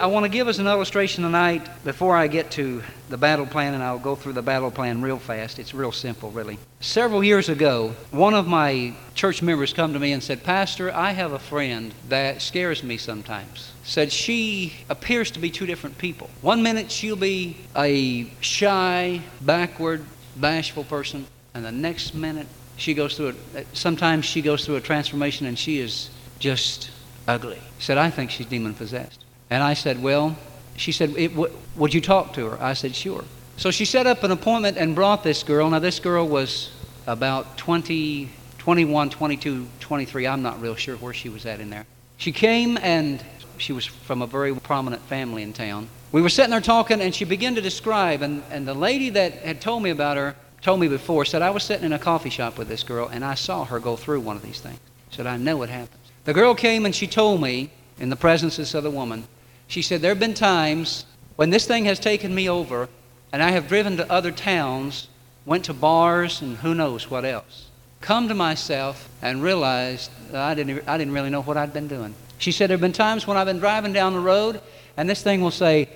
I want to give us an illustration tonight before I get to the battle plan, and I'll go through the battle plan real fast. It's real simple, really. Several years ago, one of my church members come to me and said, Pastor, I have a friend that scares me sometimes. Said she appears to be two different people. One minute she'll be a shy, backward, bashful person, and the next minute she goes through it. Sometimes she goes through a transformation and she is just ugly. Said, I think she's demon possessed. And I said, Well, she said, w- Would you talk to her? I said, Sure. So she set up an appointment and brought this girl. Now, this girl was about 20, 21, 22, 23. I'm not real sure where she was at in there. She came and she was from a very prominent family in town. We were sitting there talking, and she began to describe, and, and the lady that had told me about her told me before, said, I was sitting in a coffee shop with this girl, and I saw her go through one of these things. Said, I know it happens. The girl came and she told me, in the presence of this other woman, she said, There have been times when this thing has taken me over, and I have driven to other towns, went to bars, and who knows what else. Come to myself and realized I didn't, I didn't really know what I'd been doing. She said, There have been times when I've been driving down the road, and this thing will say,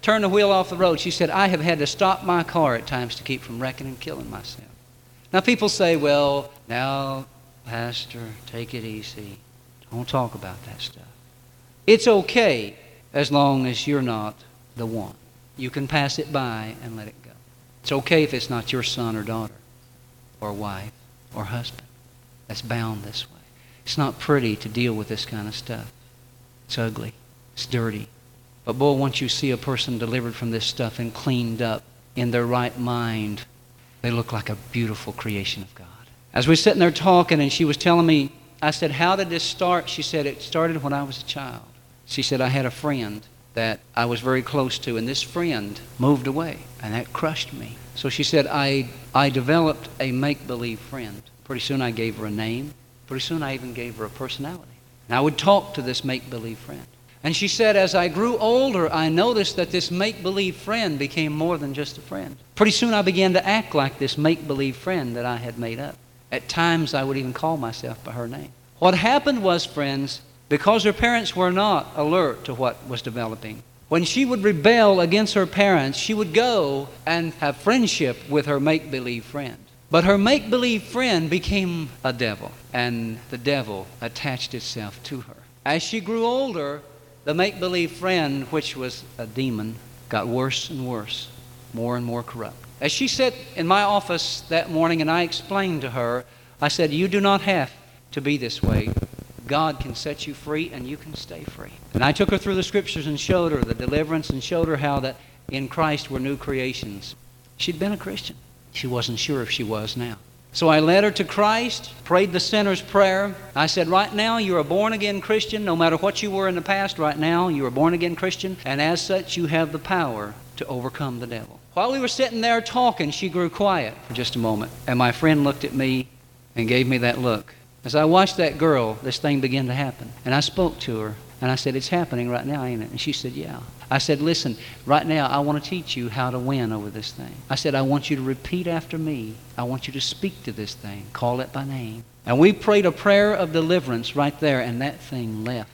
Turn the wheel off the road. She said, I have had to stop my car at times to keep from wrecking and killing myself. Now, people say, Well, now, Pastor, take it easy. Don't talk about that stuff. It's okay as long as you're not the one. You can pass it by and let it go. It's okay if it's not your son or daughter or wife or husband that's bound this way. It's not pretty to deal with this kind of stuff. It's ugly. It's dirty. But boy, once you see a person delivered from this stuff and cleaned up in their right mind, they look like a beautiful creation of God. As we are sitting there talking, and she was telling me, I said, How did this start? She said, It started when I was a child. She said, I had a friend that I was very close to, and this friend moved away, and that crushed me. So she said, I, I developed a make believe friend. Pretty soon I gave her a name. Pretty soon I even gave her a personality. And I would talk to this make believe friend. And she said, as I grew older, I noticed that this make believe friend became more than just a friend. Pretty soon I began to act like this make believe friend that I had made up. At times I would even call myself by her name. What happened was, friends, because her parents were not alert to what was developing. When she would rebel against her parents, she would go and have friendship with her make believe friend. But her make believe friend became a devil, and the devil attached itself to her. As she grew older, the make believe friend, which was a demon, got worse and worse, more and more corrupt. As she sat in my office that morning and I explained to her, I said, You do not have to be this way. God can set you free and you can stay free. And I took her through the scriptures and showed her the deliverance and showed her how that in Christ we're new creations. She'd been a Christian. She wasn't sure if she was now. So I led her to Christ, prayed the sinner's prayer. I said, Right now, you're a born again Christian. No matter what you were in the past, right now, you're a born again Christian. And as such, you have the power to overcome the devil. While we were sitting there talking, she grew quiet for just a moment. And my friend looked at me and gave me that look. As I watched that girl, this thing began to happen. And I spoke to her, and I said, It's happening right now, ain't it? And she said, Yeah. I said, Listen, right now, I want to teach you how to win over this thing. I said, I want you to repeat after me. I want you to speak to this thing, call it by name. And we prayed a prayer of deliverance right there, and that thing left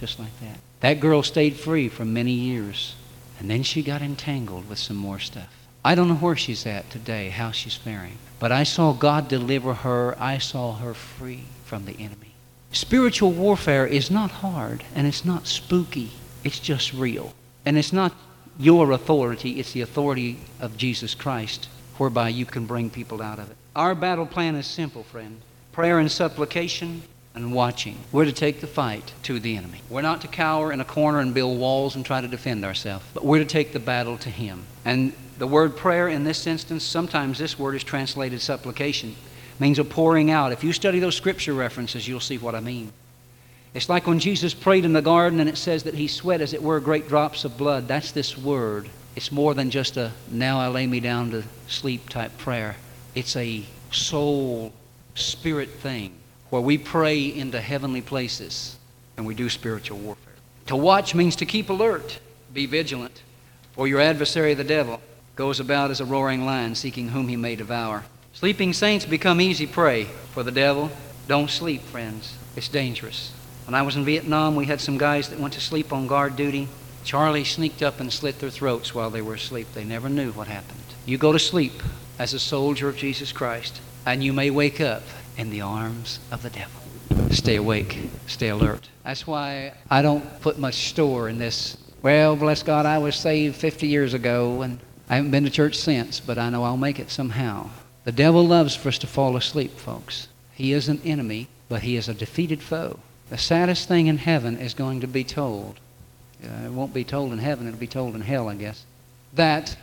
just like that. That girl stayed free for many years. And then she got entangled with some more stuff. I don't know where she's at today, how she's faring. But I saw God deliver her. I saw her free from the enemy. Spiritual warfare is not hard and it's not spooky. It's just real. And it's not your authority, it's the authority of Jesus Christ whereby you can bring people out of it. Our battle plan is simple, friend prayer and supplication and watching. We're to take the fight to the enemy. We're not to cower in a corner and build walls and try to defend ourselves, but we're to take the battle to him. And the word prayer in this instance, sometimes this word is translated supplication, means a pouring out. If you study those scripture references, you'll see what I mean. It's like when Jesus prayed in the garden and it says that he sweat, as it were, great drops of blood. That's this word. It's more than just a now I lay me down to sleep type prayer. It's a soul, spirit thing where we pray into heavenly places and we do spiritual warfare. To watch means to keep alert, be vigilant, for your adversary, the devil, goes about as a roaring lion, seeking whom he may devour. Sleeping saints become easy prey for the devil. Don't sleep, friends. It's dangerous. When I was in Vietnam, we had some guys that went to sleep on guard duty. Charlie sneaked up and slit their throats while they were asleep. They never knew what happened. You go to sleep as a soldier of Jesus Christ, and you may wake up in the arms of the devil. Stay awake, stay alert. That's why I don't put much store in this. Well, bless God, I was saved 50 years ago, and I haven't been to church since, but I know I'll make it somehow. The devil loves for us to fall asleep, folks. He is an enemy, but he is a defeated foe. The saddest thing in heaven is going to be told. Uh, it won't be told in heaven, it'll be told in hell, I guess. That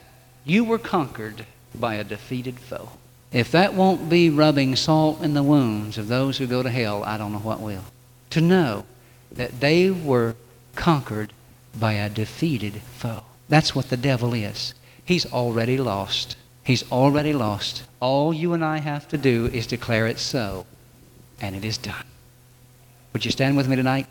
you were conquered by a defeated foe. If that won't be rubbing salt in the wounds of those who go to hell, I don't know what will. To know that they were conquered by a defeated foe. That's what the devil is. He's already lost. He's already lost. All you and I have to do is declare it so, and it is done. Would you stand with me tonight?